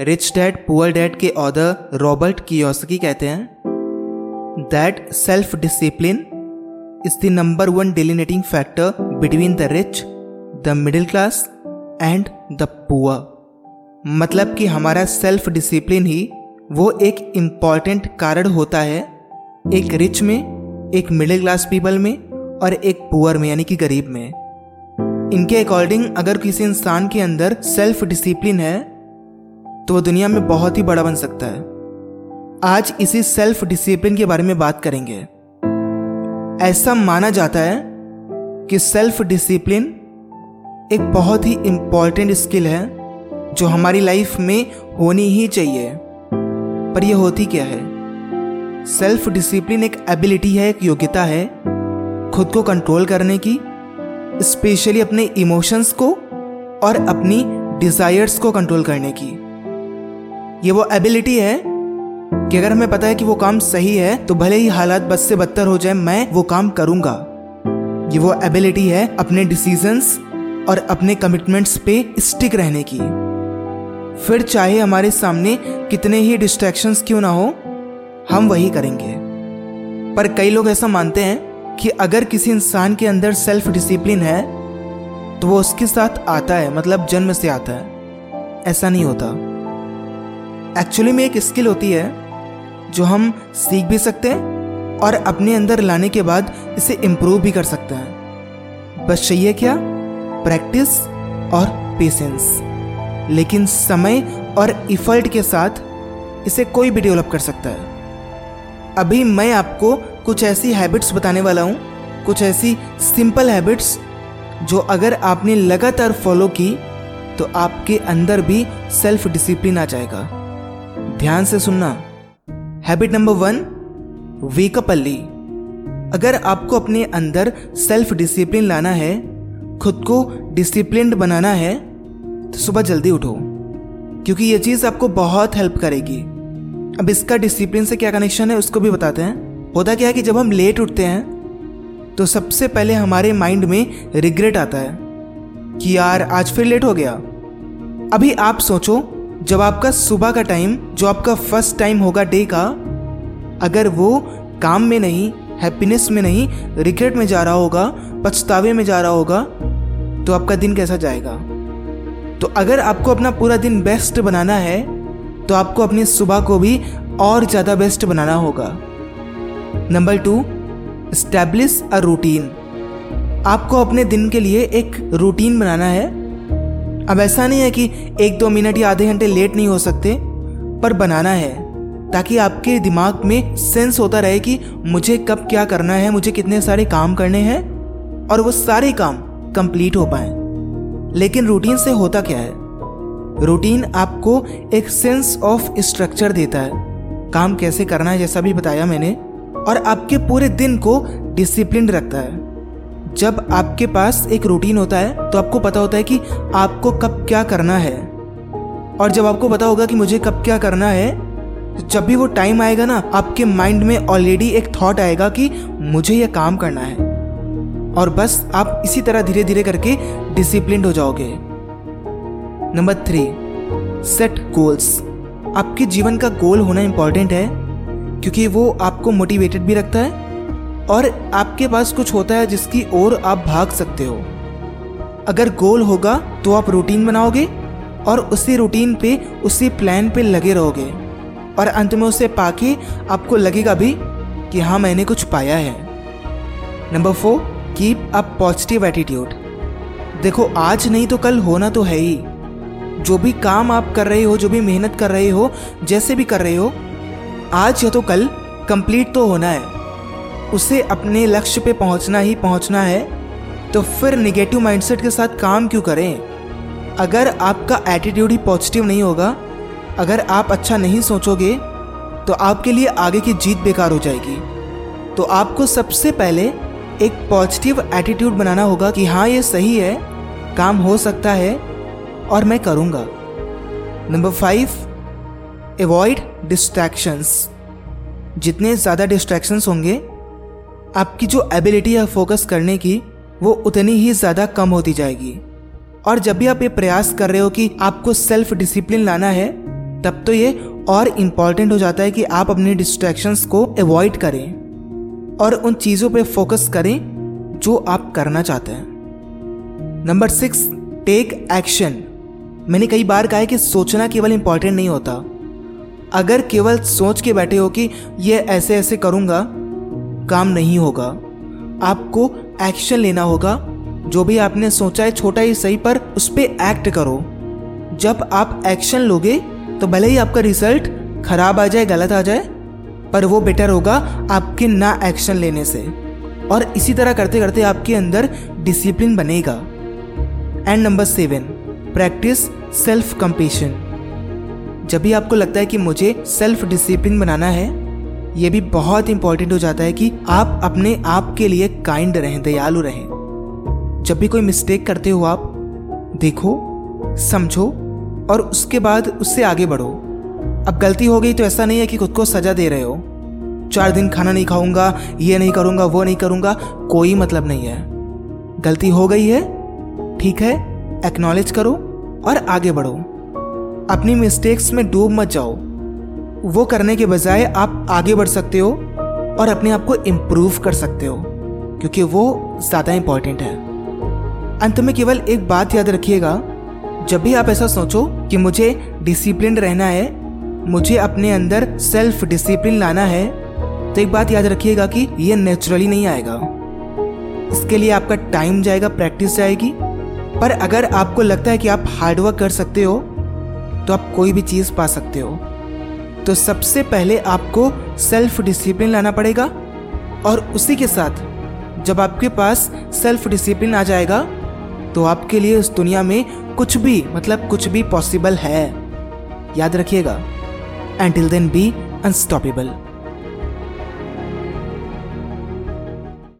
Rich dad poor dad के author Robert Kiyosaki कहते हैं that self discipline is the number one delineating factor between the rich the middle class and the poor मतलब कि हमारा self discipline ही वो एक important कारण होता है, एक रिच में, एक मिडिल क्लास पीपल में और एक पुअर में, यानी कि गरीब में। इनके अकॉर्डिंग अगर किसी इंसान के अंदर सेल्फ डिसिप्लिन है तो वो दुनिया में बहुत ही बड़ा बन सकता है। आज इसी सेल्फ डिसिप्लिन के बारे में बात करेंगे। ऐसा माना जाता है कि सेल्फ डिसिप्लिन एक बहुत ही इंपॉर्टेंट स्किल है, जो हमारी लाइफ में होनी ही चाहिए। पर यह होती क्या है? सेल्फ डिसिप्लिन एक एबिलिटी है, एक योग्यता है, खुद को कंट्रोल करने की स्पेशली अपने इमोशंस को और अपनी डिजायर्स को कंट्रोल करने की। ये वो एबिलिटी है कि अगर हमें पता है कि वो काम सही है तो भले ही हालात बस से बदतर हो जाए, मैं वो काम करूँगा। ये वो एबिलिटी है अपने डिसीजंस और अपने कमिटमेंट्स पे स्टिक रहने की। फिर चाहे हमारे सामने कितने ही डिस्ट्रैक्शंस क्यों ना हो, हम वही करेंगे। पर कई लोग ऐसा मानते हैं कि अगर किसी इंसान के अंदर सेल्फ डिसिप्लिन है तो वो उसके साथ आता है मतलब जन्म से आता है। ऐसा नहीं होता। एक्चुअली में एक स्किल होती है, जो हम सीख भी सकते हैं और अपने अंदर लाने के बाद इसे इम्प्रूव भी कर सकते हैं। बस चाहिए क्या? प्रैक्टिस और पेशेंस लेकिन समय और इफर्ट के साथ इसे कोई भी डेवलप कर सकता है। अभी मैं आपको कुछ ऐसी हैबिट्स बताने वाला हूँ, कुछ ऐसी सिंपल हैबिट्स जो अगर आपने लगातार फॉलो की तो आपके अंदर भी सेल्फ डिसिप्लिन आ जाएगा। ध्यान से सुनना। Habit number one wake up early अगर आपको अपने अंदर सेल्फ डिसिप्लिन लाना है, खुद को डिसिप्लिन बनाना है तो सुबह जल्दी उठो, क्योंकि ये चीज़ आपको बहुत हेल्प करेगी। अब इसका डिसिप्लिन से क्या कनेक्शन है, उसको भी बताते हैं। होता क्या है कि जब हम लेट उठते हैं तो सबसे पहले हमारे माइंड में रिग्रेट आता है कि यार, आज फिर लेट हो गया। अभी आप सोचो जब आपका सुबह का टाइम जो आपका फ़र्स्ट टाइम होगा डे का, अगर वो काम में नहीं हैप्पीनेस में नहीं रिग्रेट में जा रहा होगा, पछतावे में जा रहा होगा तो आपका दिन कैसा जाएगा? तो अगर आपको अपना पूरा दिन बेस्ट बनाना है तो आपको अपनी सुबह को भी और ज़्यादा बेस्ट बनाना होगा। Number two establish a routine आपको अपने दिन के लिए एक रूटीन बनाना है अब ऐसा नहीं है कि एक दो मिनट या आधे घंटे लेट नहीं हो सकते, पर बनाना है, ताकि आपके दिमाग में सेंस होता रहे कि मुझे कब क्या करना है, मुझे कितने सारे काम करने हैं, और वो सारे काम कंप्लीट हो पाए। लेकिन रूटीन से होता क्या है? रूटीन आपको एक सेंस ऑफ़ स्ट्रक्चर देता है, काम कैसे करना है जैसा भी बताया मैंने, और आपके पूरे दिन को डिसिप्लिन रखता है। जब आपके पास एक रूटीन होता है तो आपको पता होता है कि आपको कब क्या करना है। और जब आपको पता होगा कि मुझे कब क्या करना है, जब भी वो टाइम आएगा ना, आपके माइंड में ऑलरेडी एक थॉट आएगा कि मुझे यह काम करना है। और बस आप इसी तरह धीरे धीरे करके डिसिप्लिन हो जाओगे। नंबर थ्री सेट गोल्स आपके जीवन का गोल होना इंपॉर्टेंट है, क्योंकि वो आपको मोटिवेटेड भी रखता है और आपके पास कुछ होता है जिसकी ओर आप भाग सकते हो। अगर गोल होगा तो आप रूटीन बनाओगे और उसी रूटीन पे, उसी प्लान पे लगे रहोगे। और अंत में उसे पाके आपको लगेगा भी कि हाँ मैंने कुछ पाया है। Number four keep a positive attitude देखो, आज नहीं तो कल होना तो है ही। जो भी काम आप कर रहे हो, जो भी मेहनत कर रहे हो, जैसे भी कर रहे हो, आज या तो कल कंप्लीट तो होना है। उसे अपने लक्ष्य पे पहुँचना ही पहुँचना है तो फिर निगेटिव माइंडसेट के साथ काम क्यों करें? अगर आपका एटीट्यूड ही पॉजिटिव नहीं होगा, अगर आप अच्छा नहीं सोचोगे तो आपके लिए आगे की जीत बेकार हो जाएगी। तो आपको सबसे पहले एक पॉजिटिव एटीट्यूड बनाना होगा कि हाँ ये सही है, काम हो सकता है, और मैं करूँगा। नंबर फाइव एवॉइड डिस्ट्रैक्शंस जितने ज़्यादा डिस्ट्रैक्शंस होंगे आपकी जो एबिलिटी है फोकस करने की, वो उतनी ही ज़्यादा कम होती जाएगी। और जब भी आप ये प्रयास कर रहे हो कि आपको सेल्फ डिसिप्लिन लाना है, तब तो ये और इंपॉर्टेंट हो जाता है कि आप अपने डिस्ट्रैक्शंस को अवॉइड करें और उन चीज़ों पे फोकस करें जो आप करना चाहते हैं। नंबर सिक्स टेक एक्शन मैंने कई बार कहा है कि सोचना केवल इंपॉर्टेंट नहीं होता। अगर केवल सोच के बैठे हो कि ये ऐसे ऐसे करूँगा काम नहीं होगा। आपको एक्शन लेना होगा। जो भी आपने सोचा है छोटा ही सही, पर उस पर एक्ट करो। जब आप एक्शन लोगे तो भले ही आपका रिज़ल्ट खराब आ जाए, गलत आ जाए, पर वो बेटर होगा आपके ना एक्शन लेने से। और इसी तरह करते करते आपके अंदर डिसिप्लिन बनेगा। And number seven practise self compassion जब भी आपको लगता है कि मुझे सेल्फ डिसिप्लिन बनाना है ये भी बहुत इंपॉर्टेंट हो जाता है कि आप अपने आप के लिए काइंड रहें, दयालु रहें। जब भी कोई मिस्टेक करते हो आप, देखो, समझो और उसके बाद उससे आगे बढ़ो। अब गलती हो गई तो ऐसा नहीं है कि खुद को सजा दे रहे हो। चार दिन खाना नहीं खाऊँगा, ये नहीं करूँगा, वो नहीं करूँगा, कोई मतलब नहीं है। गलती हो गई है, ठीक है एक्नॉलेज करो और आगे बढ़ो। अपनी मिस्टेक्स में डूब मत जाओ। वो करने के बजाय आप आगे बढ़ सकते हो और अपने आप को इम्प्रूव कर सकते हो, क्योंकि वो ज़्यादा इंपॉर्टेंट है। अंत में केवल एक बात याद रखिएगा, जब भी आप ऐसा सोचो कि मुझे डिसिप्लिन रहना है, मुझे अपने अंदर सेल्फ डिसिप्लिन लाना है तो एक बात याद रखिएगा कि ये नेचुरली नहीं आएगा। इसके लिए आपका टाइम जाएगा प्रैक्टिस जाएगी। पर अगर आपको लगता है कि आप हार्डवर्क कर सकते हो तो आप कोई भी चीज़ पा सकते हो। तो सबसे पहले आपको सेल्फ डिसिप्लिन लाना पड़ेगा और उसी के साथ जब आपके पास सेल्फ डिसिप्लिन आ जाएगा तो आपके लिए इस दुनिया में कुछ भी मतलब कुछ भी पॉसिबल है। याद रखिएगा। Until then be unstoppable